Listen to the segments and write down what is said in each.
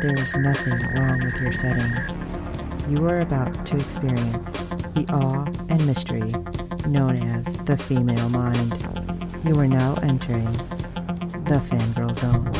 there is nothing wrong with your setting. You are about to experience the awe and mystery known as the female mind. You are now entering the fangirl zone.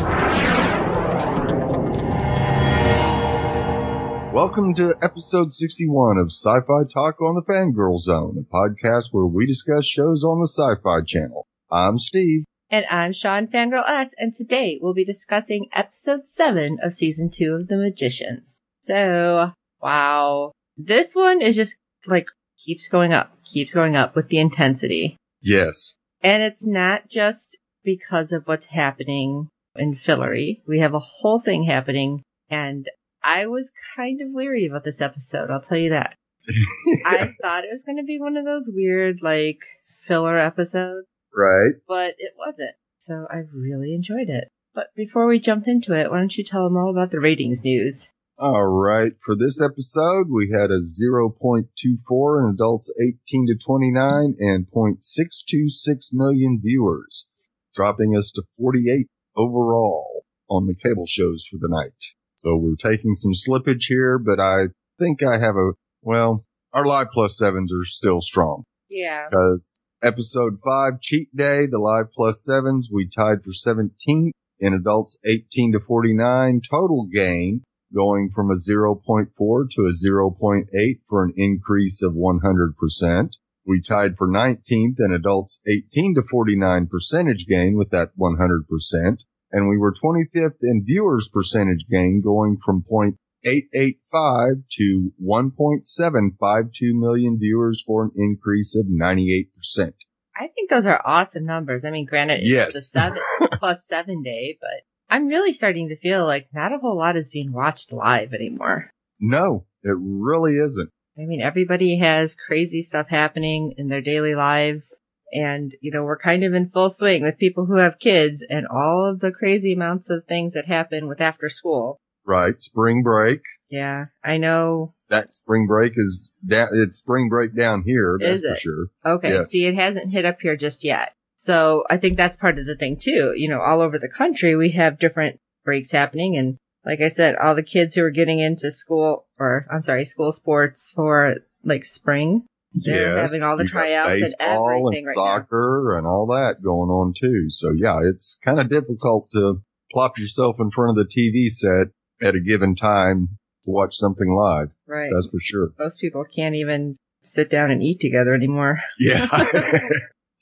Welcome to episode 61 of Sci-Fi Talk on the Fangirl Zone, a podcast where we discuss shows on the Sci-Fi Channel. I'm Steve. And I'm Sean Fangirl S, and today we'll be discussing episode 7 of season 2 of The Magicians. So, wow. This one is just like keeps going up, keeps going up with the intensity. Yes. And it's not just because of what's happening in Fillory. We have a whole thing happening, and I was kind of leery about this episode, I'll tell you that. I thought it was going to be one of those weird, like, filler episodes, right. but it wasn't. So I really enjoyed it. But before we jump into it, why don't you tell them all about the ratings news? All right. For this episode, we had a 0.24 in adults 18 to 29 and 0.626 million viewers, dropping us to 48 overall on the cable shows for the night. So we're taking some slippage here, but I think I have a, well, our live plus sevens are still strong Yeah. because episode five, cheat day, the live plus sevens, we tied for 17th in adults 18 to 49 total gain going from a 0.4 to a 0.8 for an increase of 100%. We tied for 19th in adults 18 to 49 percentage gain with that 100%. And we were 25th in viewers percentage gain going from 0.885 to 1.752 million viewers for an increase of 98%. I think those are awesome numbers. I mean, granted, it's Yes. the seven plus seven day, but I'm really starting to feel like not a whole lot is being watched live anymore. No, it really isn't. I mean, everybody has crazy stuff happening in their daily lives. And, you know, we're kind of in full swing with people who have kids and all of the crazy amounts of things that happen with after school. Right. Spring break. Yeah, I know. That spring break is down. It's spring break down here. That's Is for it? sure. Okay, Yes. see, it hasn't hit up here just yet. So I think that's part of the thing too. You know, all over the country, we have different breaks happening. And like I said, all the kids who are getting into school or I'm sorry, school sports for like spring, They're yes. having all the tryouts and everything and right now. soccer and all that going on too. So yeah, it's kind of difficult to plop yourself in front of the TV set at a given time to watch something live. right? That's for sure. Most people can't even sit down and eat together anymore. Yeah.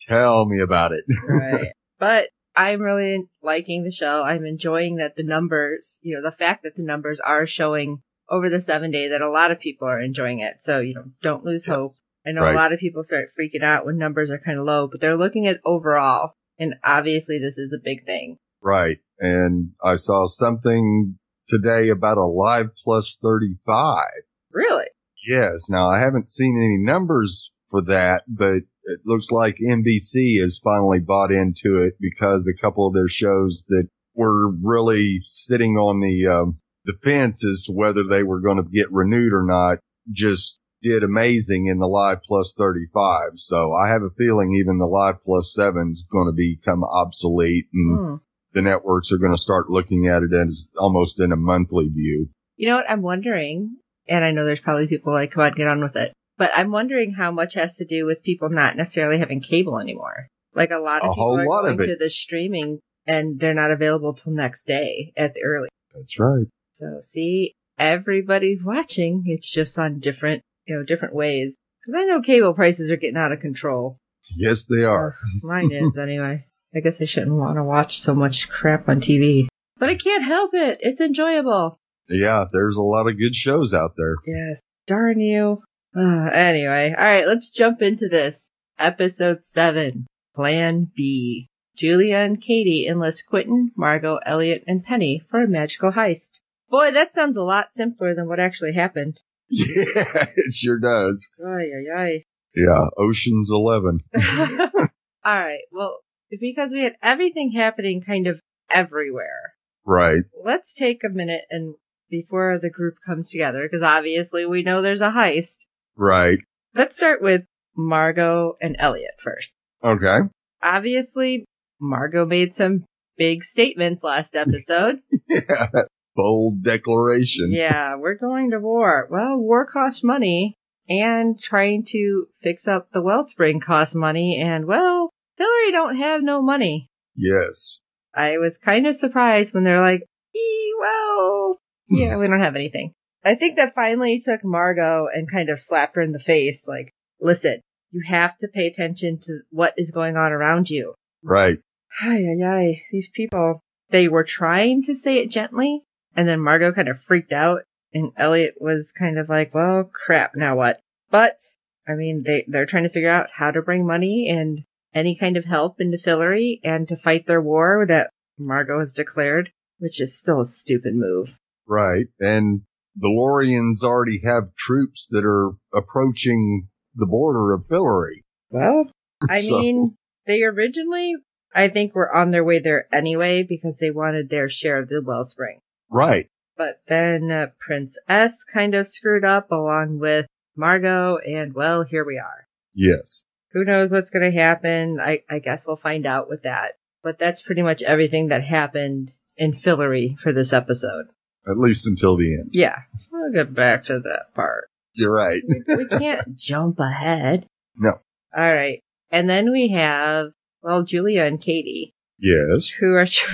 Tell me about it. right. But I'm really liking the show. I'm enjoying that the numbers, you know, the fact that the numbers are showing over the seven day that a lot of people are enjoying it. So, you know, don't lose Yes. hope. I know Right. a lot of people start freaking out when numbers are kind of low, but they're looking at overall. And obviously this is a big thing. Right. And I saw something today about a live plus 35. Really? Yes. Now I haven't seen any numbers for that, but it looks like NBC has finally bought into it because a couple of their shows that were really sitting on the, um, the fence as to whether they were going to get renewed or not just did amazing in the live plus 35. So I have a feeling even the live plus seven is going to become obsolete and Hmm. The networks are going to start looking at it as almost in a monthly view. You know what? I'm wondering, and I know there's probably people like, come on, get on with it. But I'm wondering how much has to do with people not necessarily having cable anymore. Like a lot of A people are going to the streaming and they're not available till next day at the early. That's right. So see, everybody's watching. It's just on different, you know, different ways. Cause I know cable prices are getting out of control. Yes, they are. Mine is anyway. I guess I shouldn't want to watch so much crap on TV. But I can't help it. It's enjoyable. Yeah, there's a lot of good shows out there. Yes. Darn you. Uh, anyway, alright, let's jump into this. Episode 7. Plan B. Julia and Katie enlist Quentin, Margot, Elliot, and Penny for a magical heist. Boy, that sounds a lot simpler than what actually happened. Yeah, it sure does. Ay, ay, Yeah, Ocean's Eleven. All right. Well, because we had everything happening kind of everywhere, Right. let's take a minute and before the group comes together, because obviously we know there's a heist. Right. Let's start with Margot and Elliot first. Okay. Obviously, Margot made some big statements last episode. Yeah. Bold declaration. yeah, we're going to war. Well, war costs money, and trying to fix up the wellspring costs money, and well, Fillory don't have no money. Yes. I was kind of surprised when they're like, "Ee, well, yeah, we don't have anything. I think that finally took Margot and kind of slapped her in the face, like, listen, you have to pay attention to what is going on around you. Right. Ay, ay, ay. These people, they were trying to say it gently, and then Margot kind of freaked out, and Elliot was kind of like, well, crap, now what? But, I mean, they, they're trying to figure out how to bring money and any kind of help into Fillory and to fight their war that Margot has declared, which is still a stupid move. Right. And the Lorians already have troops that are approaching the border of Fillory. Well, I So- mean, they originally, I think, were on their way there anyway because they wanted their share of the wellspring. Right. But then uh, Prince S kind of screwed up along with Margot, and well, here we are. Yes. Who knows what's going to happen? I, I guess we'll find out with that. But that's pretty much everything that happened in Fillory for this episode. At least until the end. Yeah, we'll get back to that part. You're right. we can't jump ahead. No. All right. And then we have, well, Julia and Katie, yes. who are, tr-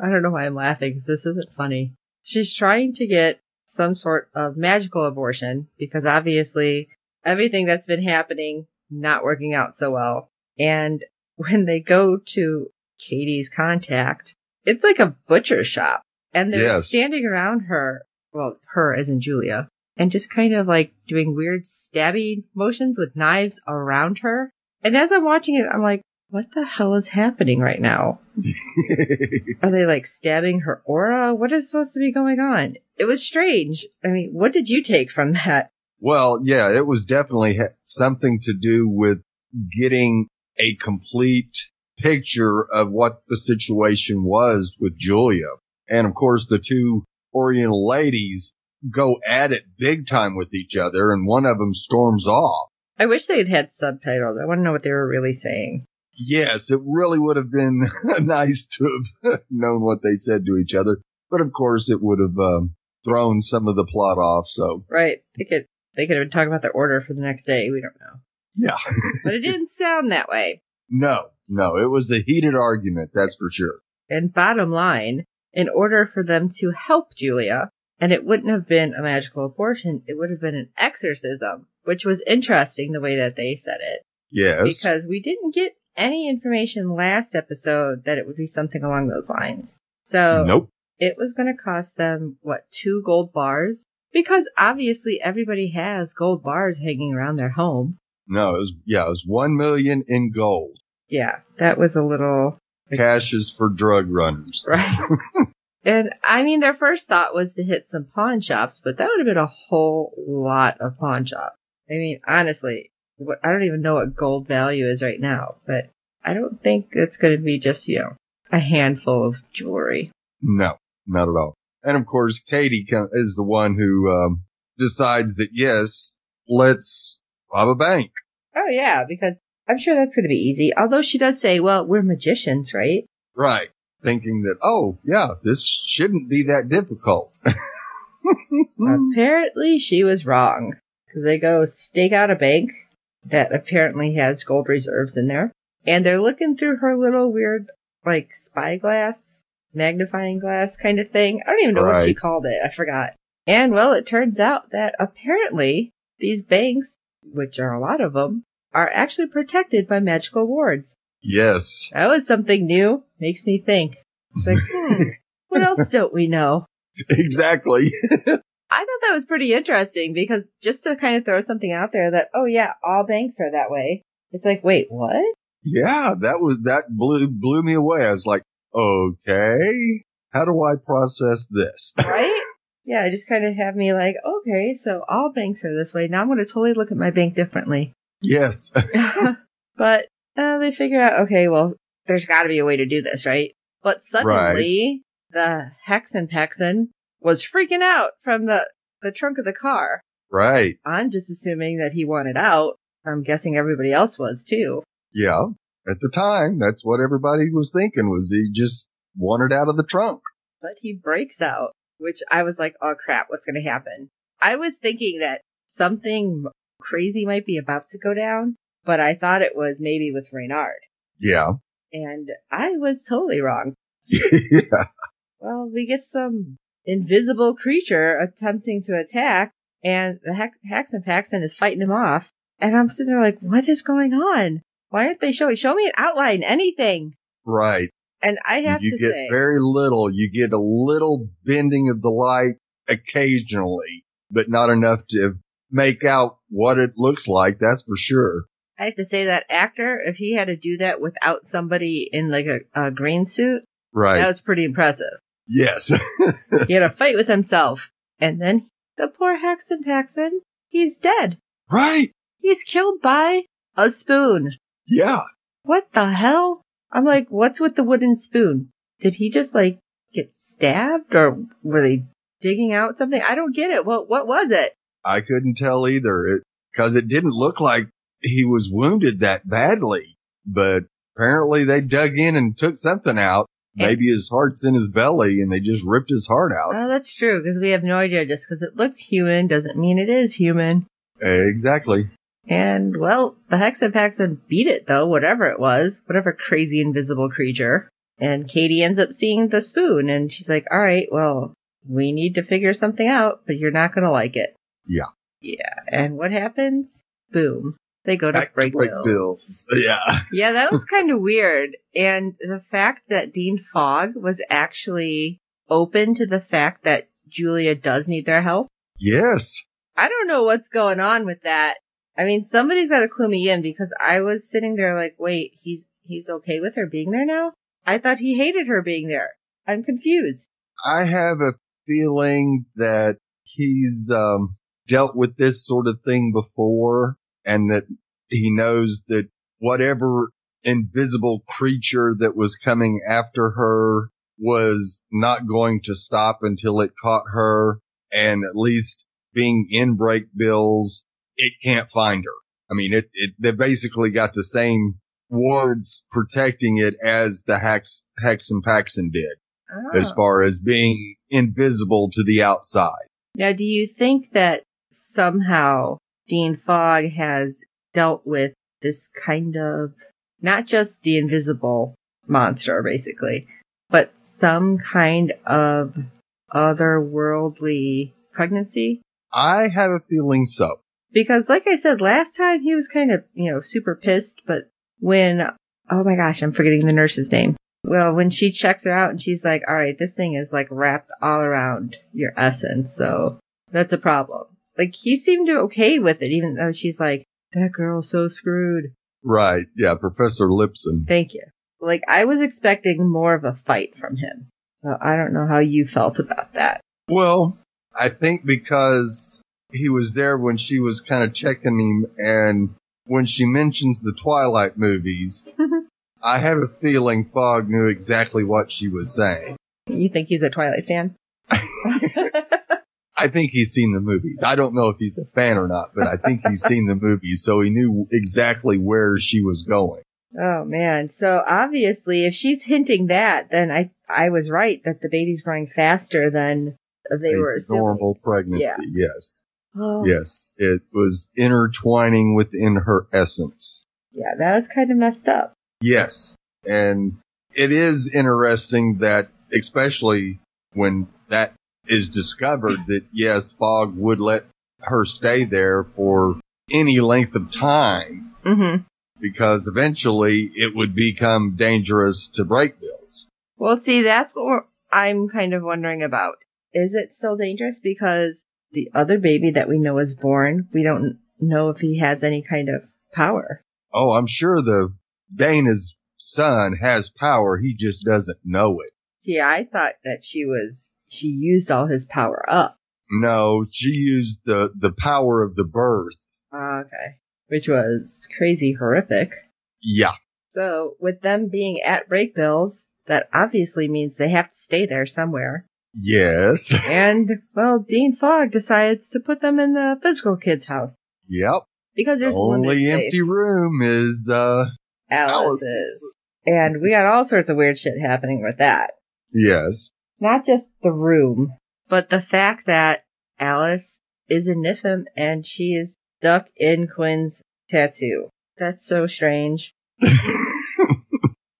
I don't know why I'm laughing because this isn't funny. She's trying to get some sort of magical abortion because obviously everything that's been happening not working out so well. And when they go to Katie's contact, it's like a butcher shop and they're Yes. standing around her, well, her as in Julia, and just kind of like doing weird stabby motions with knives around her. And as I'm watching it, I'm like, what the hell is happening right now? Are they like stabbing her aura? What is supposed to be going on? It was strange. I mean, what did you take from that? Well, yeah, it was definitely something to do with getting a complete picture of what the situation was with Julia. And of course, the two Oriental ladies go at it big time with each other and one of them storms off. I wish they had had subtitles. I want to know what they were really saying. Yes, it really would have been nice to have known what they said to each other. But of course, it would have um, thrown some of the plot off. So Right. pick could, they could have been talking about their order for the next day. We don't know. yeah, But it didn't sound that way. no, no, it was a heated argument. That's for sure. And bottom line, in order for them to help Julia, and it wouldn't have been a magical abortion, it would have been an exorcism, which was interesting the way that they said it. Yes. because we didn't get any information last episode that it would be something along those lines. So nope. it was going to cost them what two gold bars because obviously everybody has gold bars hanging around their home. No, it was, yeah, it was one million in gold. Yeah, that was a little Cash is for drug runners. right. and I mean, their first thought was to hit some pawn shops, but that would have been a whole lot of pawn shops. I mean, honestly, I don't even know what gold value is right now, but I don't think it's going to be just you know a handful of jewelry. No, not at all. And of course, Katie is the one who um, decides that yes, let's rob a bank. Oh yeah, because I'm sure that's going to be easy. Although she does say, "Well, we're magicians, right?" Right. Thinking that, oh, yeah, this shouldn't be that difficult. Apparently, she was wrong because they go stake out a bank that apparently has gold reserves in there, and they're looking through her little weird like spyglass, magnifying glass kind of thing. I don't even know what she called it. I forgot. And well, it turns out that apparently these banks, which are a lot of them, are actually protected by magical wards. yes. That was something new. Makes me think. It's like, hmm, what else don't we know? exactly. I thought that was pretty interesting because just to kind of throw something out there that, oh yeah, all banks are that way. It's like, wait, what? yeah, that was, that blew, blew me away. I was like, okay, how do I process this? Right? Yeah, it just kind of have me like, okay, so all banks are this way. Now I'm going to totally look at my bank differently. Yes. but uh, they figure out, okay, well, there's got to be a way to do this, right? But suddenly, the Hexenpaxen was freaking out from the, the trunk of the car. right. I'm just assuming that he wanted out. I'm guessing everybody else was too. Yeah. At the time, that's what everybody was thinking was he just wanted out of the trunk. But he breaks out, which I was like, oh crap, what's going to happen? I was thinking that something crazy might be about to go down, but I thought it was maybe with Reynard. Yeah. And I was totally wrong. yeah. Well, we get some invisible creature attempting to attack, and the Hex- Hexenpaxen is fighting him off. And I'm sitting there like, what is going on? Why aren't they showing? Show me an outline, anything. Right. And I have to. you to get say, very little. You get a little bending of the light occasionally, but not enough to make out what it looks like. That's for sure. I have to say that actor, if he had to do that without somebody in like a, a green suit, Right. that was pretty impressive. yes. He had a fight with himself. And then the poor Hexen Hexenpaxen, he's dead. right. He's killed by a spoon. Yeah. What the hell? I'm like, what's with the wooden spoon? Did he just like get stabbed or were they digging out something? I don't get it. What what was it? I couldn't tell either. It, cause it didn't look like he was wounded that badly, but apparently they dug in and took something out. Maybe his heart's in his belly and they just ripped his heart out. Oh, that's true because we have no idea. Just because it looks human doesn't mean it is human. exactly. And well, the Hexapaxen beat it though, whatever it was, whatever crazy invisible creature. And Katie ends up seeing the spoon and she's like, all right, well, we need to figure something out, but you're not going to like it. Yeah. Yeah. And what happens? Boom. They go to Back to break, Brakebills. bills. Yeah. Yeah, that was kind of weird. And the fact that Dean Fogg was actually open to the fact that Julia does need their help. Yes. I don't know what's going on with that. I mean, somebody's got to clue me in because I was sitting there like, wait, he's he's okay with her being there now? I thought he hated her being there. I'm confused. I have a feeling that he's um, dealt with this sort of thing before and that he knows that whatever invisible creature that was coming after her was not going to stop until it caught her and at least being in break bills, it can't find her. I mean, it, it, they basically got the same wards protecting it as the Hex, Hex and Paxton did as Oh. far as being invisible to the outside. Now, do you think that somehow Dean Fogg has dealt with this kind of, not just the invisible monster, basically, but some kind of otherworldly pregnancy? I have a feeling so. Because, like I said, last time he was kind of, you know, super pissed, but when, oh my gosh, I'm forgetting the nurse's name. Well, when she checks her out and she's like, all right, this thing is like wrapped all around your essence, so that's a problem. Like, he seemed okay with it, even though she's like, that girl's so screwed. Right. Yeah. Professor Lipson. Thank you. Like, I was expecting more of a fight from him. So I don't know how you felt about that. Well, I think because he was there when she was kind of checking him and when she mentions the Twilight movies, I have a feeling Fogg knew exactly what she was saying. You think he's a Twilight fan? I think he's seen the movies. I don't know if he's a fan or not, but I think he's seen the movies, so he knew exactly where she was going. Oh man. So obviously if she's hinting that, then I I was right that the baby's growing faster than they A were assuming. normal pregnancy. Yes. Oh, Yes. It was intertwining within her essence. Yeah, that was kind of messed up. Yes. And it is interesting that, especially when that is discovered, that yes, Fogg would let her stay there for any length of time Mm-hmm. because eventually it would become dangerous to Brakebills. Well, see, that's what I'm kind of wondering about. Is it still dangerous because the other baby that we know is born, we don't know if he has any kind of power. Oh, I'm sure the Dana's son has power. He just doesn't know it. See, I thought that she was she used all his power up. No, she used the, the power of the birth. Ah, okay. Which was crazy horrific. Yeah. So with them being at Brakebills, that obviously means they have to stay there somewhere. Yes. And, well, Dean Fogg decides to put them in the physical kid's house. Yep. Because there's The only empty space. room is, uh, Alice's. Alice's. And we got all sorts of weird shit happening with that. Yes. Not just the room, but the fact that Alice is a Niffin and she is stuck in Quinn's tattoo. That's so strange.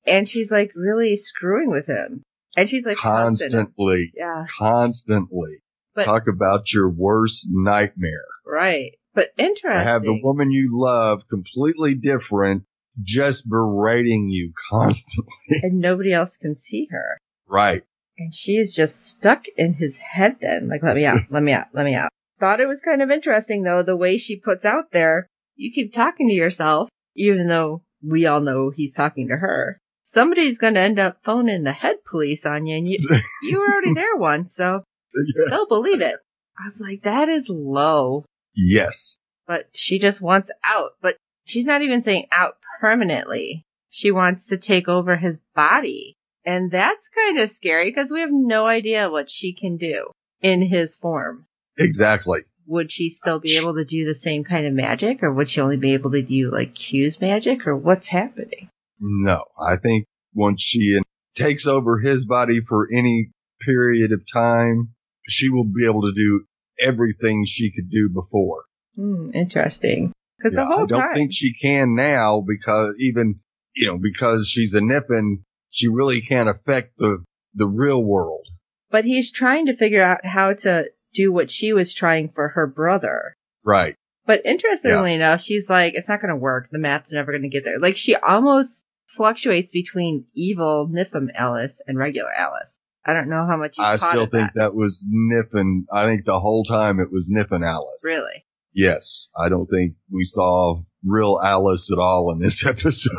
And she's like really screwing with him. And she's like constant. Constantly. Yeah, Constantly. But- Talk about your worst nightmare. right. But interesting. To have the woman you love completely different, just berating you constantly. and nobody else can see her. Right. And she is just stuck in his head then. Like, let me out, let me out, let me out. Thought it was kind of interesting though, the way she puts out there, you keep talking to yourself, even though we all know he's talking to her. Somebody's gonna end up phoning the head police on you and you, you were already there once, so Yeah. they'll believe it. I was like, that is low. Yes. But she just wants out. But she's not even saying out permanently. She wants to take over his body. And that's kind of scary because we have no idea what she can do in his form. Exactly. Would she still be able to do the same kind of magic or would she only be able to do like Q's magic or what's happening? No, I think once she takes over his body for any period of time, she will be able to do everything she could do before. Hmm, interesting. Because Yeah, the whole I don't time. think she can now because even, you know, because she's a Niffin, she really can't affect the, the real world. but he's trying to figure out how to do what she was trying for her brother. Right. But interestingly enough, she's like, it's not going to work. The math's never going to get there. Like she almost fluctuates between evil Niffin Alice and regular Alice. I don't know how much you I still think that. that was Niffin. I think the whole time it was Niffin Alice. Really? Yes. I don't think we saw real Alice at all in this episode.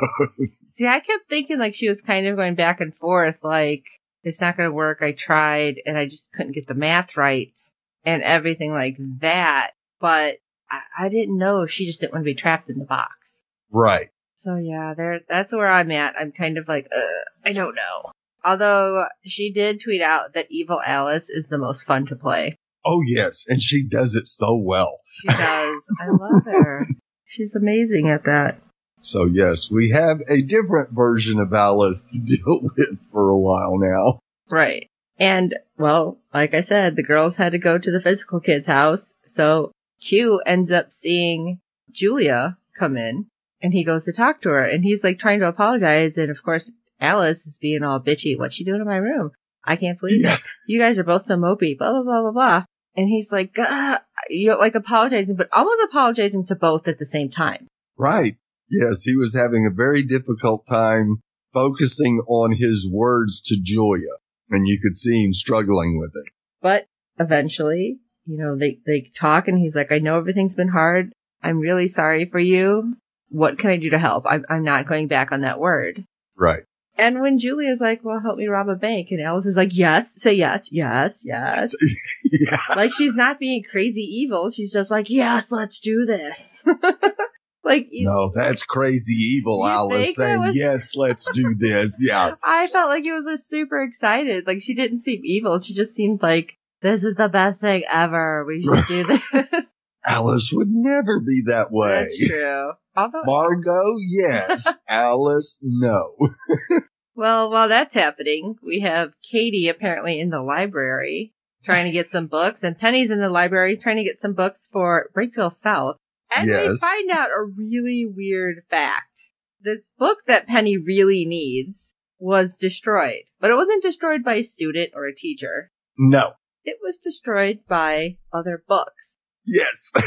See, I kept thinking like she was kind of going back and forth, like, it's not going to work. I tried and I just couldn't get the math right and everything like that. But I, I didn't know she just didn't want to be trapped in the box. right. So yeah, there, that's where I'm at. I'm kind of like, uh, I don't know. Although she did tweet out that Evil Alice is the most fun to play. Oh yes. And she does it so well. She does. I love her. She's amazing at that. So yes, we have a different version of Alice to deal with for a while now. Right. And, well, like I said, the girls had to go to the physical kid's house. So Q ends up seeing Julia come in and he goes to talk to her and he's like trying to apologize. And of course, Alice is being all bitchy. What's she doing in my room? I can't believe Yeah. it. You guys are both so mopey, blah, blah, blah, blah, blah. And he's like, uh, you know, like apologizing, but almost apologizing to both at the same time. Right. Yes, he was having a very difficult time focusing on his words to Julia. And you could see him struggling with it. But eventually, you know, they, they talk and he's like, I know everything's been hard. I'm really sorry for you. What can I do to help? I'm, I'm not going back on that word. Right. And when Julia's like, well, help me rob a bank. And Alice is like, yes, say yes, yes, yes. yeah. like she's not being crazy evil. She's just like, yes, let's do this. like, No, that's crazy evil, Alice saying, was- yes, let's do this. Yeah. I felt like it was just super excited. Like she didn't seem evil. She just seemed like, this is the best thing ever. We should do this. Alice would never be that way. That's true. Although, Margot, yes. Alice, no. well, while that's happening, we have Katie apparently in the library trying to get some books, and Penny's in the library trying to get some books for Brakebills South. And we Yes. find out a really weird fact. This book that Penny really needs was destroyed, but it wasn't destroyed by a student or a teacher. No. It was destroyed by other books. Yes.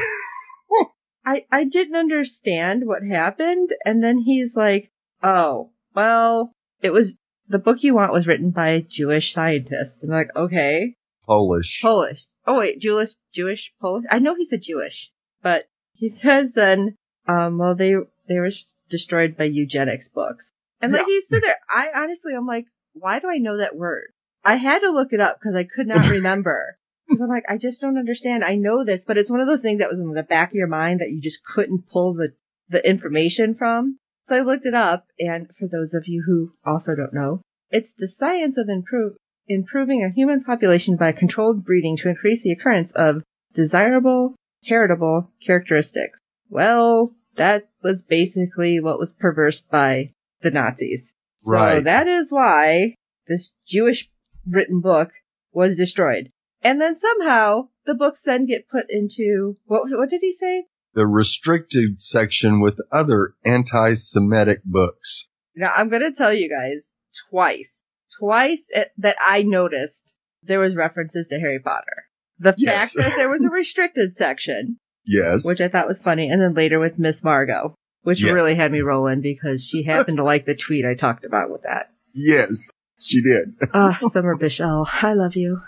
I, I didn't understand what happened. And then he's like, oh, well, it was, the book you want was written by a Jewish scientist. And I'm like, okay, Polish. Polish. Oh wait, Jewish, Jewish, Polish? I know he said Jewish, but he says then, um, well, they, they were destroyed by eugenics books. And like Yeah. he stood there, I honestly, I'm like, why do I know that word? I had to look it up because I could not remember. Because I'm like, I just don't understand. I know this, but it's one of those things that was in the back of your mind that you just couldn't pull the, the information from. So I looked it up, and for those of you who also don't know, it's the science of improve, improving a human population by controlled breeding to increase the occurrence of desirable, heritable characteristics. Well, that was basically what was perversed by the Nazis. So Right. that is why this Jewish written book was destroyed. And then somehow the books then get put into what what did he say? The restricted section with other anti-Semitic books. Now I'm going to tell you guys twice, twice it, that I noticed there was references to Harry Potter. The Yes. fact that there was a restricted section, Yes. which I thought was funny, and then later with Miss Margot, which Yes. really had me rolling because she happened to like the tweet I talked about with that. yes, she did. Ah, Summer Bishil, I love you.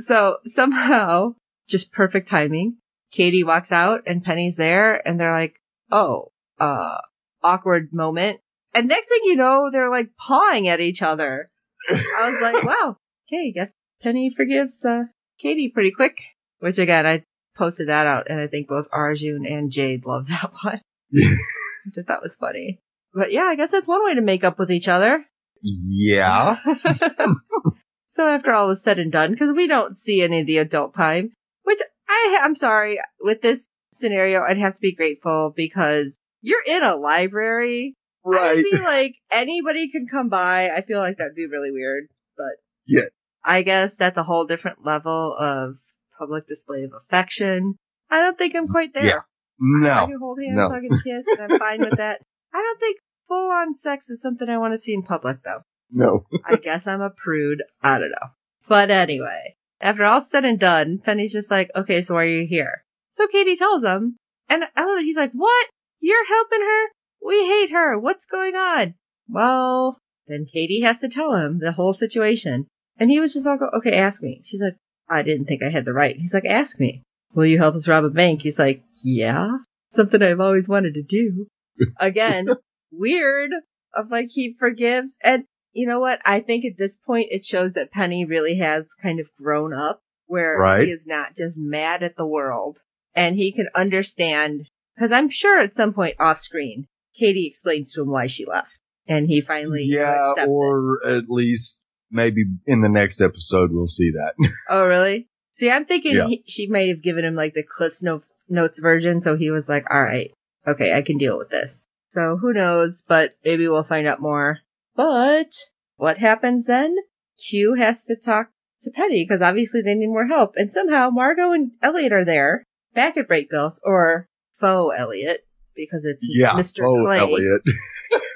So somehow, just perfect timing. Katie walks out and Penny's there and they're like, oh, uh, awkward moment. And next thing you know, they're like pawing at each other. I was like, wow, okay, guess Penny forgives, uh, Katie pretty quick. Which again, I posted that out and I think both Arjun and Jade loved that one. I thought was funny. But yeah, I guess that's one way to make up with each other. yeah. so after all is said and done, because we don't see any of the adult time, which I, I'm sorry, with this scenario, I'd have to be grateful because you're in a library. Right. I feel like anybody can come by. I feel like that'd be really weird, but Yeah. I guess that's a whole different level of public display of affection. I don't think I'm quite there. Yeah. I No. can hold hands, no. hug and kiss, and I'm fine with that. I don't think full on sex is something I want to see in public though. No. I guess I'm a prude. I don't know. But anyway, after all said and done, Penny's just like, okay, so why are you here? So Katie tells him, and I love it. He's like, what? You're helping her? We hate her. What's going on? Well, then Katie has to tell him the whole situation. And he was just like, okay, ask me. She's like, I didn't think I had the right. He's like, ask me. Will you help us rob a bank? He's like, yeah. Something I've always wanted to do. Again, weird of like he forgives. And you know what? I think at this point it shows that Penny really has kind of grown up where Right. he is not just mad at the world and he can understand because I'm sure at some point off screen, Katie explains to him why she left and he finally Yeah, accepts it. or at least maybe in the next episode we'll see that. Oh, really? See, I'm thinking Yeah. he, she may have given him like the Cliff's no- Notes version, so he was like, all right, okay, I can deal with this. So who knows, but maybe we'll find out more. But what happens then? Q has to talk to Penny because obviously they need more help. And somehow Margot and Elliot are there back at Brakebills or faux Elliot because it's yeah. Mr. Oh, Clay. Elliot.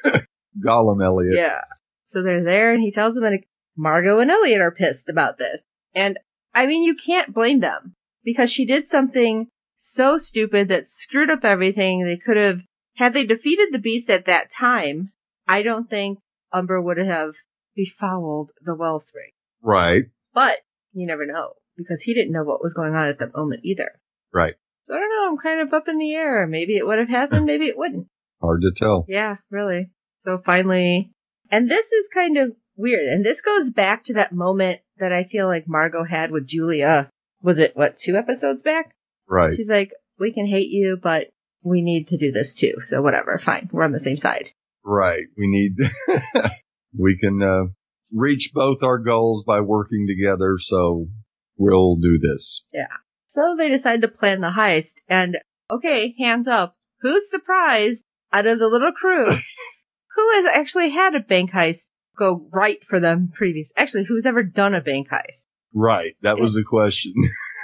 Gollum Elliot. Yeah. So they're there and he tells them that Margot and Elliot are pissed about this. And I mean, you can't blame them because she did something so stupid that screwed up everything. They could have, had they defeated the beast at that time, I don't think Umber would have befouled the Wellspring. Right. But you never know because he didn't know what was going on at the moment either. Right. So I don't know. I'm kind of up in the air. Maybe it would have happened. Maybe it wouldn't. Hard to tell. Yeah, really. So finally, and this is kind of weird. And this goes back to that moment that I feel like Margot had with Julia. Was it, what, two episodes back? Right. She's like, we can hate you, but we need to do this too. So whatever, fine. We're on the same side. Right. We need, we can, uh, reach both our goals by working together. So we'll do this. Yeah. So they decide to plan the heist. And okay, hands up. Who's surprised out of the little crew? who has actually had a bank heist go right for them previous? Actually, who's ever done a bank heist? Right. That was the question.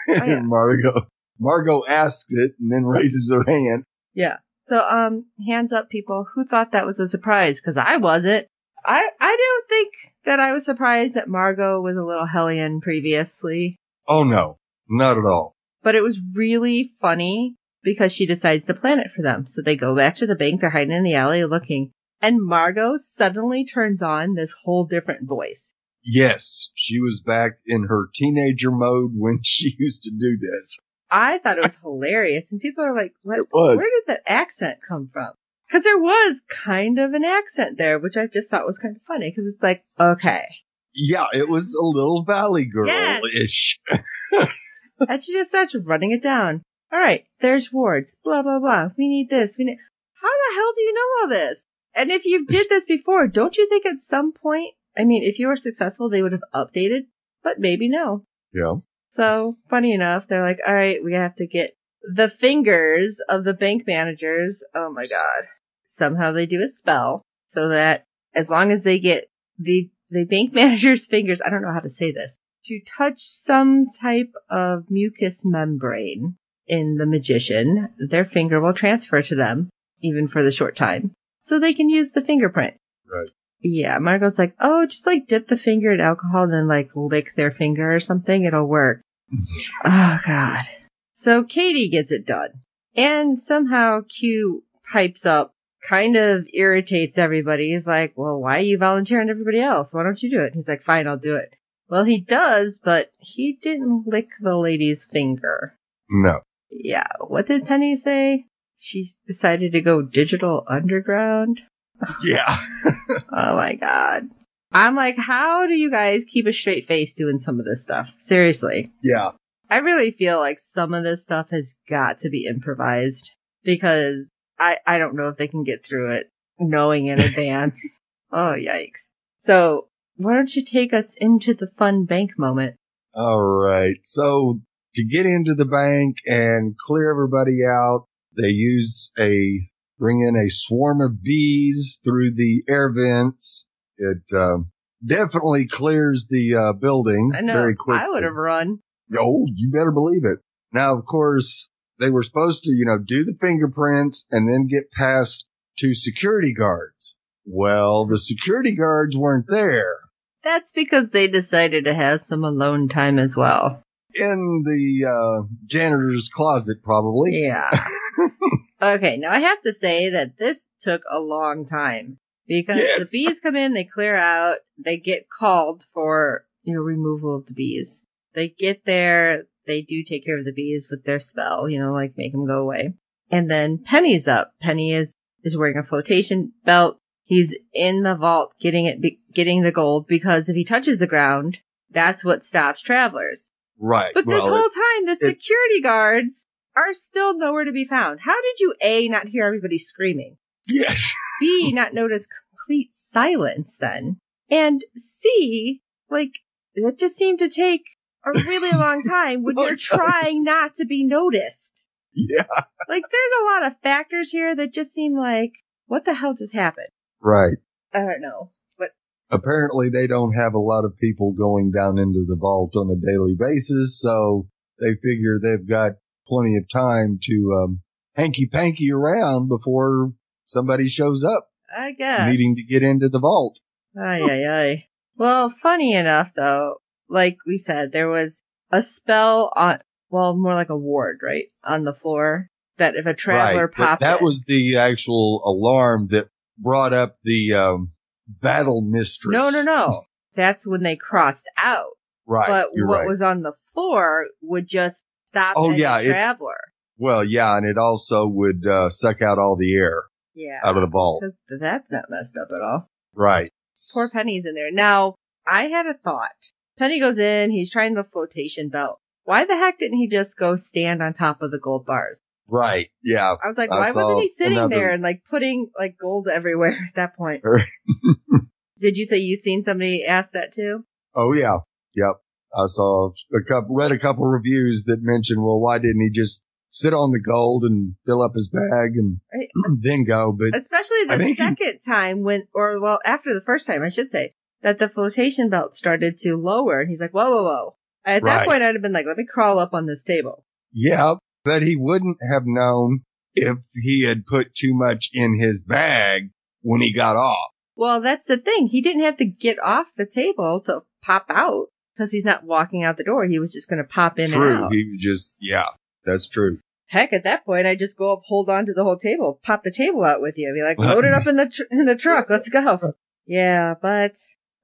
Oh, yeah. Margot, Margot asks it and then raises her hand. Yeah. So, um, hands up, people. Who thought that was a surprise? Because I wasn't. I I don't think that I was surprised that Margot was a little hellion previously, Oh no, not at all. but it was really funny because she decides to plan it for them. So they go back to the bank. They're hiding in the alley looking, and Margot suddenly turns on this whole different voice. Yes, she was back in her teenager mode when she used to do this. I thought it was hilarious, and people are like, "What? Where did that accent come from?" Because there was kind of an accent there, which I just thought was kind of funny. Because it's like, okay, Yeah, it was a little Valley Girl-ish. and she just starts running it down. All right, there's wards. Blah blah blah. We need this. We need. How the hell do you know all this? And if you did this before, don't you think at some point? I mean, if you were successful, they would have updated, but maybe no. Yeah. So funny enough, they're like, all right, we have to get the fingers of the bank managers. Oh my god. Somehow they do a spell so that as long as they get the the bank manager's fingers, I don't know how to say this, to touch some type of mucous membrane in the magician, their finger will transfer to them, even for the short time, so they can use the fingerprint. Right. Yeah, Margot's like, oh, just like dip the finger in alcohol and then like lick their finger or something. It'll work. Oh god. So Katie gets it done. And somehow Q pipes up, kind of irritates everybody. He's like, well, why are you volunteering everybody else? Why don't you do it? He's like, fine, I'll do it. Well, he does, but he didn't lick the lady's finger. No. Yeah. What did Penny say? She decided to go digital underground. Yeah. Oh my god. I'm like, how do you guys keep a straight face doing some of this stuff? Seriously. yeah. I really feel like some of this stuff has got to be improvised because I, I don't know if they can get through it knowing in advance. oh, yikes. So why don't you take us into the fun bank moment? All right. So to get into the bank and clear everybody out, they use a bring in a swarm of bees through the air vents. It um, definitely clears the uh, building I know very quickly. I would have run. Oh, you better believe it. Now, of course, they were supposed to, you know, do the fingerprints and then get passed to security guards. Well, the security guards weren't there. That's because they decided to have some alone time as well. In the uh, janitor's closet, probably. Yeah. okay, now I have to say that this took a long time because the bees come in, they clear out, they get called for, you know, removal of the bees. They get there, they do take care of the bees with their spell, you know, like make them go away. And then Penny's up. Penny is, is wearing a flotation belt. He's in the vault getting it, be, getting the gold because if he touches the ground, that's what stops travelers. Right. But this well, whole it- time, the it- security guards are still nowhere to be found. How did you A, not hear everybody screaming? Yes. B, not notice complete silence then? And C, like, that just seemed to take a really long time when you're trying not to be noticed. Yeah. Like, there's a lot of factors here that just seem like, what the hell just happened? Right. I don't know. But Apparently they don't have a lot of people going down into the vault on a daily basis, so they figure they've got plenty of time to um, hanky panky around before somebody shows up I guess. needing to get into the vault. Ay, ay, ay. Well, funny enough, though, like we said, there was a spell on, well, more like a ward, right? On the floor that if a traveler right. But popped that in- was the actual alarm that brought up the um, battle mistress. no, no, no. That's when they crossed out. Right. but what right. was on the floor would just stop Oh, any yeah, it- traveler. well, yeah, and it also would uh, suck out all the air yeah. out of the vault. that's not messed up at all. Right. Poor Penny's in there. Now, I had a thought. Penny goes in, he's trying the flotation belt. Why the heck didn't he just go stand on top of the gold bars? Right. Yeah. I was like, I why wasn't he sitting another- there and like putting like gold everywhere at that point? Er. Did you say you seen somebody ask that too? Oh yeah. Yep. I saw a couple, read a couple reviews that mentioned, well, why didn't he just sit on the gold and fill up his bag and Right? then go? But Especially the think he- second time when, or well, after the first time, I should say, that the flotation belt started to lower and he's like, whoa, whoa, whoa. At that point, I'd have been like, let me crawl up on this table. yeah, but he wouldn't have known if he had put too much in his bag when he got off. Well, that's the thing. He didn't have to get off the table to pop out because he's not walking out the door. He was just going to pop in true. and out. He was just, yeah, that's true. Heck, at that point, I just go up, hold on to the whole table, pop the table out with you, be like, load it up in the tr- in the truck, let's go. Yeah, but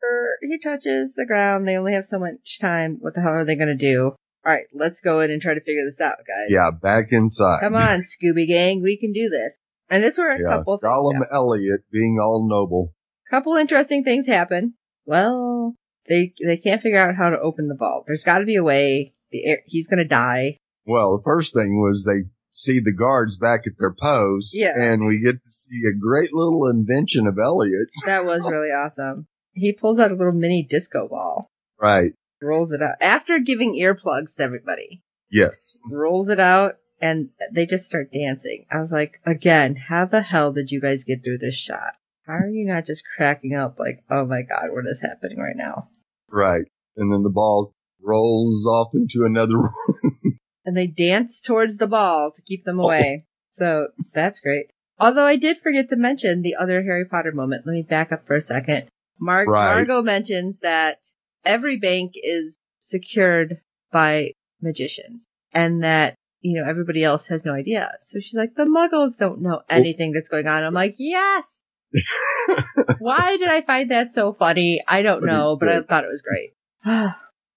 er, he touches the ground. They only have so much time. What the hell are they gonna do? All right, let's go in and try to figure this out, guys. Yeah, back inside. Come on, Scooby Gang, we can do this. And this were a Yeah, couple things. Gollum. Elliot being all noble. Couple interesting things happen. Well, They they can't figure out how to open the vault. There's got to be a way. The air, he's gonna die. Well, the first thing was they see the guards back at their post, Yeah. and we get to see a great little invention of Elliot's. That was really awesome. He pulls out a little mini disco ball, Right. rolls it out after giving earplugs to everybody. Yes. Rolls it out, and they just start dancing. I was like, again, how the hell did you guys get through this shot? How are you not just cracking up like, oh my god, what is happening right now? Right. And then the ball rolls off into another room. And they dance towards the ball to keep them away. So that's great. Although I did forget to mention the other Harry Potter moment. Let me back up for a second. Mar- Right. Margot mentions that every bank is secured by magicians and that, you know, everybody else has no idea. So she's like, the muggles don't know anything that's going on. I'm like, yes. Why did I find that so funny? I don't know, but I thought it was great.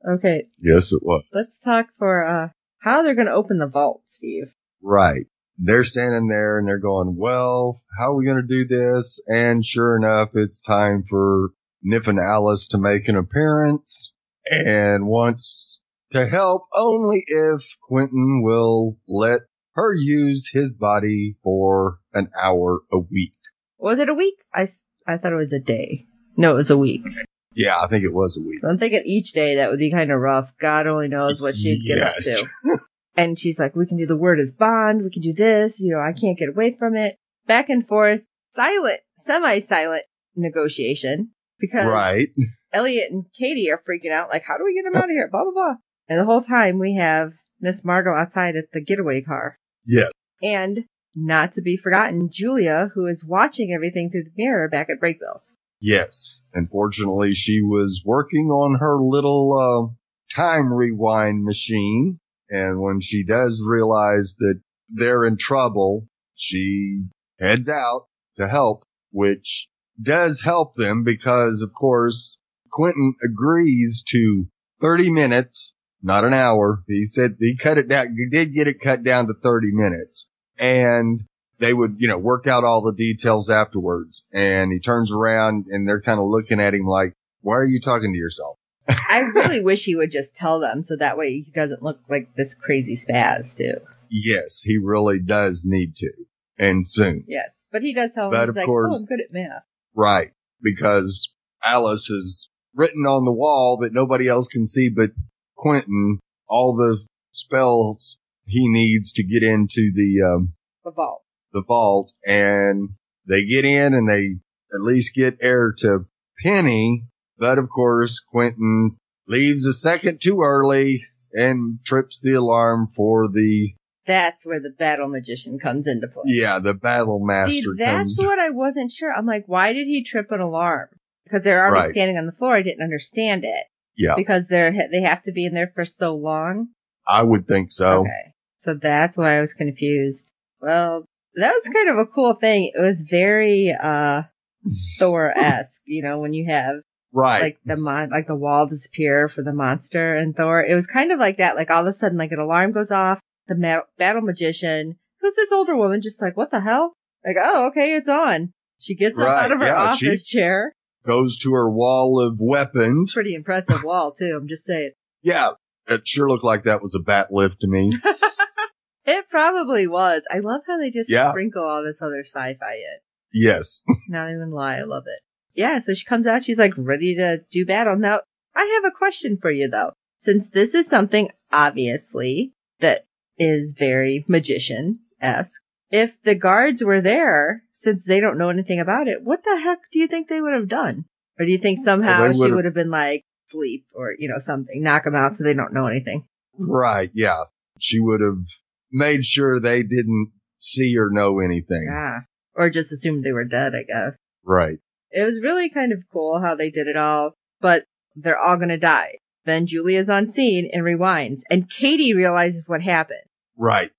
okay. yes, it was. Let's talk for, uh, how they're going to open the vault, Steve. Right. They're standing there and they're going, well, how are we going to do this? And sure enough, it's time for Niffin Alice to make an appearance and wants to help only if Quentin will let her use his body for an hour a week. Was it a week? I, I thought it was a day. No, it was a week. Yeah, I think it was a week. I'm thinking each day that would be kind of rough. God only knows what she'd get up to. And she's like, we can do the word as bond. We can do this. You know, I can't get away from it. Back and forth, silent, semi-silent negotiation because Right. Elliot and Kady are freaking out. Like, how do we get him out of here? Blah, blah, blah. And the whole time we have Miss Margot outside at the getaway car. Yes. And not to be forgotten, Julia, who is watching everything through the mirror back at Brakebills. Yes. Unfortunately, she was working on her little uh, time rewind machine. And when she does realize that they're in trouble, she heads out to help, which does help them because, of course, Quentin agrees to 30 minutes, not an hour. He said he cut it down. He did get it cut down to 30 minutes and they would, you know, work out all the details afterwards. And he turns around and they're kind of looking at him like, why are you talking to yourself? I really wish he would just tell them so that way he doesn't look like this crazy spaz too. Yes, he really does need to and soon. Yes. But he does tell But them, of like, course- oh, I'm good at math. Right. Because Alice has written on the wall that nobody else can see but Quentin all the spells he needs to get into the, um, The vault. The vault and they get in and they at least get air to Penny. But of course, Quentin leaves a second too early and trips the alarm for the, That's where the battle magician comes into play. yeah, the battle master See, that's comes. what I wasn't sure. I'm like, why did he trip an alarm? Because they're already Right. standing on the floor. I didn't understand it. Yeah. Because they're they have to be in there for so long. I would think so. Okay. So that's why I was confused. Well, that was kind of a cool thing. It was very uh Thor esque, you know, when you have Right. like the mon- like the wall disappear for the monster and Thor. It was kind of like that. Like all of a sudden, like an alarm goes off. The ma- battle magician, who's this older woman, just like, what the hell? Like, oh, okay, it's on. She gets up out of her yeah, office chair. Goes to her wall of weapons. Pretty impressive wall too. I'm just saying. Yeah. It sure looked like that was a bat lift to me. It probably was. I love how they just Yeah. sprinkle all this other sci-fi in. yes. Not even lie. I love it. Yeah, so she comes out. She's like ready to do battle. Now, I have a question for you though. Since this is something obviously that is very magician-esque, if the guards were there, since they don't know anything about it, what the heck do you think they would have done? Or do you think somehow Well, she would have been like, sleep or, you know, something, knock them out so they don't know anything? Right. Yeah. She would have made sure they didn't see or know anything. Ah. Or just assumed they were dead, I guess. Right. It was really kind of cool how they did it all, but they're all gonna die. Then Julia's on scene and rewinds, and Kady realizes what happened. Right.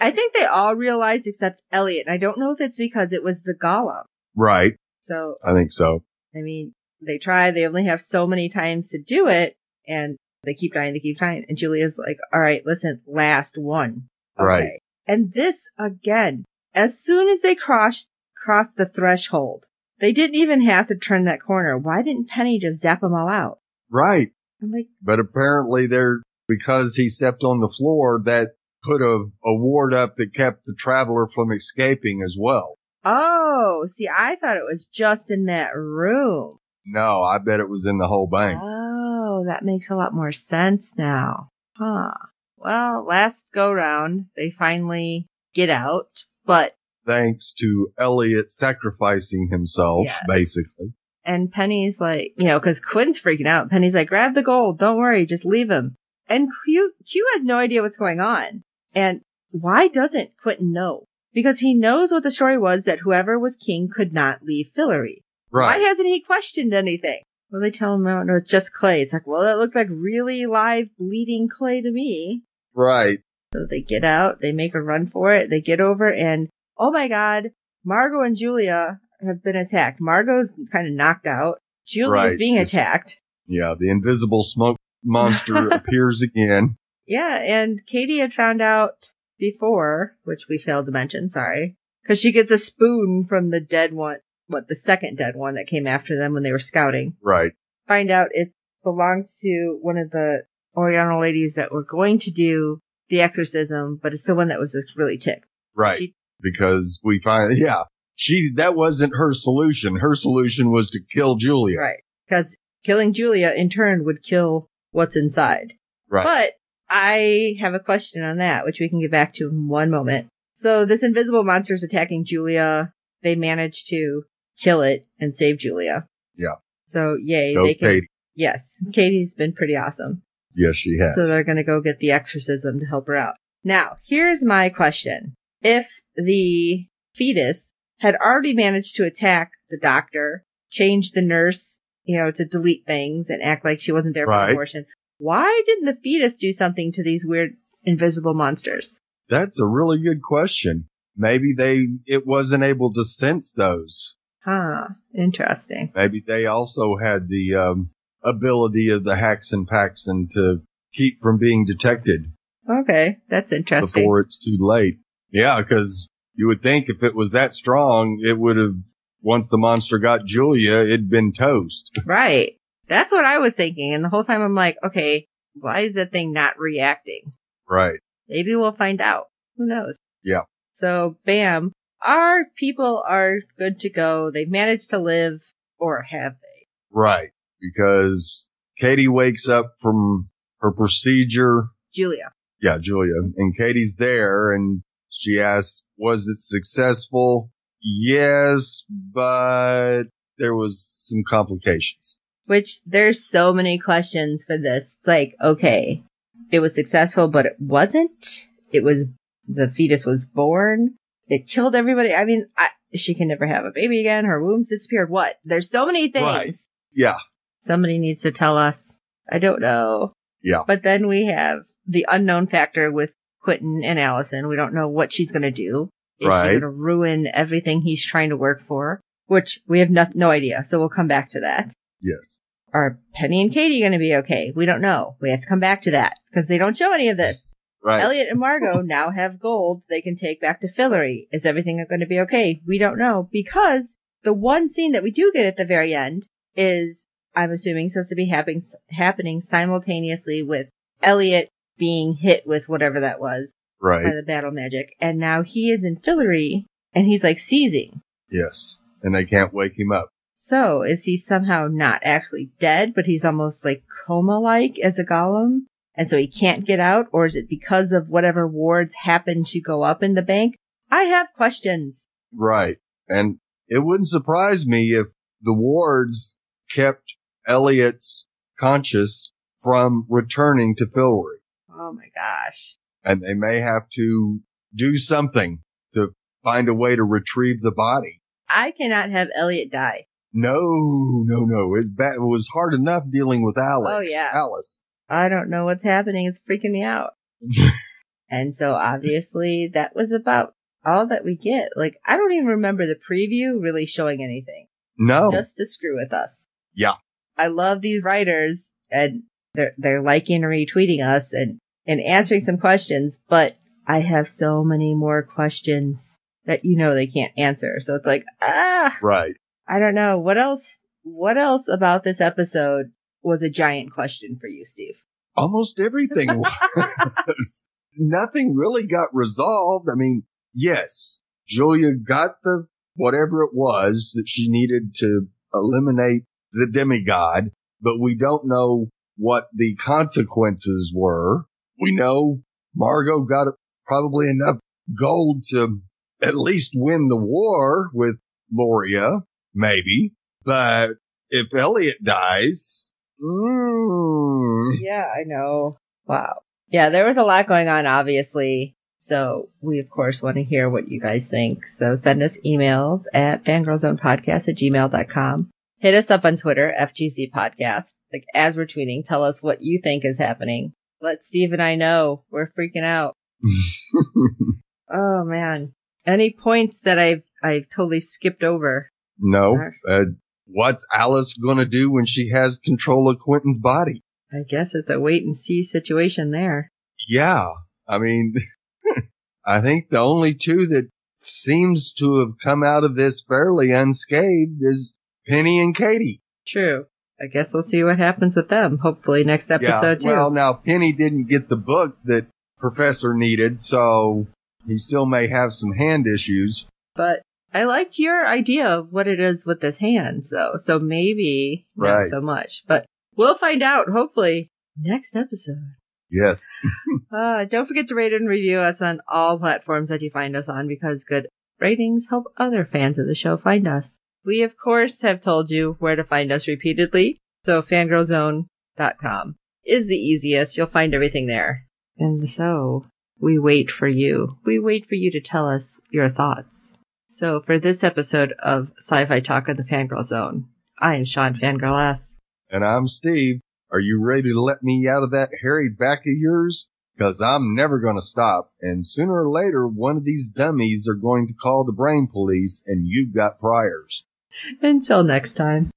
I think they all realized except Elliot, and I don't know if it's because it was the golem. Right. So, I think so. I mean, they try, they only have so many times to do it, and they keep dying, they keep dying. And Julia's like, alright, listen, last one. Right. And this again, as soon as they crossed crossed the threshold, they didn't even have to turn that corner. Why didn't Penny just zap them all out? Right. I'm like, But apparently they're, because he stepped on the floor, that put a, a ward up that kept the traveler from escaping as well. oh, see, I thought it was just in that room. No, I bet it was in the whole bank. Oh, that makes a lot more sense now. Huh. Well, last go round, they finally get out, but, Thanks to Elliot sacrificing himself, Yes. basically. and Penny's like, you know, cause Quinn's freaking out. Penny's like, grab the gold. Don't worry. Just leave him. And Q, Q has no idea what's going on. And why doesn't Quentin know? Because he knows what the story was that whoever was king could not leave Fillory. Right. Why hasn't he questioned anything? Well, they tell him, oh, no, it's just clay. It's like, well, that looked like really live bleeding clay to me. Right. So they get out, they make a run for it, they get over, and oh my god, Margot and Julia have been attacked. Margot's kind of knocked out. Julia's Right. being This- attacked. Yeah. The invisible smoke monster appears again. Yeah, and Kady had found out before, which we failed to mention, sorry, because she gets a spoon from the dead one, what, the second dead one that came after them when they were scouting. Right. Find out it belongs to one of the Oriental ladies that were going to do the exorcism, but it's the one that was just really ticked. Right. She- because we find, yeah, she, that wasn't her solution. Her solution was to kill Julia. Right. Because killing Julia in turn would kill what's inside. Right. But I have a question on that, which we can get back to in one moment. So this invisible monster is attacking Julia. They manage to kill it and save Julia. Yeah. So yay, Go they can. Kady. Yes, Kady's been pretty awesome. Yes, she has. So they're gonna go get the exorcism to help her out. Now, here's my question. If the fetus had already managed to attack the doctor, change the nurse, you know, to delete things and act like she wasn't there for the abortion, why didn't the fetus do something to these weird invisible monsters? That's a really good question. Maybe they, it wasn't able to sense those. Huh. Interesting. Maybe they also had the, um, ability of the Haxon Paxon to keep from being detected Okay. That's interesting. before it's too late. Yeah, cause you would think if it was that strong, it would have, once the monster got Julia, it'd been toast. Right. That's what I was thinking. And the whole time I'm like, okay, why is that thing not reacting? Right. Maybe we'll find out. Who knows? Yeah. So, bam. Our people are good to go. They've managed to live, or have they? Right. Because Kady wakes up from her procedure. Julia. Yeah, Julia. And Kady's there and she asks, was it successful? Yes, but there was some complications. Which there's so many questions for this. It's like, okay, it was successful, but it wasn't. It was, the fetus was born. It killed everybody. I mean, I, she can never have a baby again. Her womb's disappeared. What? There's so many things. Right. Yeah. Somebody needs to tell us. I don't know. Yeah. But then we have the unknown factor with Quentin and Allison. We don't know what she's going to do. Is Right. she going to ruin everything he's trying to work for? Which we have no, no idea. So we'll come back to that. Yes. Are Penny and Kady going to be okay? We don't know. We have to come back to that because they don't show any of this. Right. Elliot and Margot now have gold they can take back to Fillory. Is everything going to be okay? We don't know because the one scene that we do get at the very end is, I'm assuming, supposed to be happening happening simultaneously with Elliot being hit with whatever that was by the battle magic, and now he is in Fillory and he's like seizing. Yes. And they can't wake him up. So is he somehow not actually dead, but he's almost like coma-like as a golem? And so he can't get out? Or is it because of whatever wards happen to go up in the bank? I have questions. Right. And it wouldn't surprise me if the wards kept Elliot's conscious from returning to Fillory. Oh my gosh. And they may have to do something to find a way to retrieve the body. I cannot have Elliot die. No, no, no. Bad. It was hard enough dealing with Alex. Oh, yeah. Alice. I don't know what's happening. It's freaking me out. and so obviously that was about all that we get. Like, I don't even remember the preview really showing anything. No. just to screw with us. Yeah. I love these writers and they're they're liking and retweeting us and and answering some questions, but I have so many more questions that you know they can't answer. So it's like, ah, right. I don't know. What else what else about this episode was a giant question for you, Steve? Almost everything was. Nothing really got resolved. I mean, yes, Julia got the whatever it was that she needed to eliminate the demigod, but we don't know what the consequences were. We know Margot got probably enough gold to at least win the war with Loria, maybe. But if Elliot dies, mm, Yeah, I know. Wow. Yeah, there was a lot going on, obviously. So we, of course, want to hear what you guys think. So send us emails at fangirlzonepodcast at gmail.com. Hit us up on Twitter, FGC Podcast. Like, as we're tweeting, tell us what you think is happening. Let Steve and I know. We're freaking out. Oh, man. Any points that I've, I've totally skipped over? no. Uh, what's Alice gonna do when she has control of Quentin's body? I guess it's a wait and see situation there. Yeah. I mean, I think the only two that seems to have come out of this fairly unscathed is Penny and Kady. True. I guess we'll see what happens with them. Hopefully next episode too. Well, now Penny didn't get the book that Professor needed, so he still may have some hand issues. But I liked your idea of what it is with his hands, though. So maybe not so much. But we'll find out, hopefully, next episode. Yes. Uh, don't forget to rate and review us on all platforms that you find us on because good ratings help other fans of the show find us. We, of course, have told you where to find us repeatedly. So fangirlzone.com is the easiest. You'll find everything there. And so we wait for you. We wait for you to tell us your thoughts. So for this episode of Sci-Fi Talk of the Fangirl Zone, I am Sean Fangirl S. and I'm Steve. Are you ready to let me out of that hairy back of yours? Cause I'm never gonna stop. And sooner or later, one of these dummies are going to call the brain police and you've got priors. Until next time.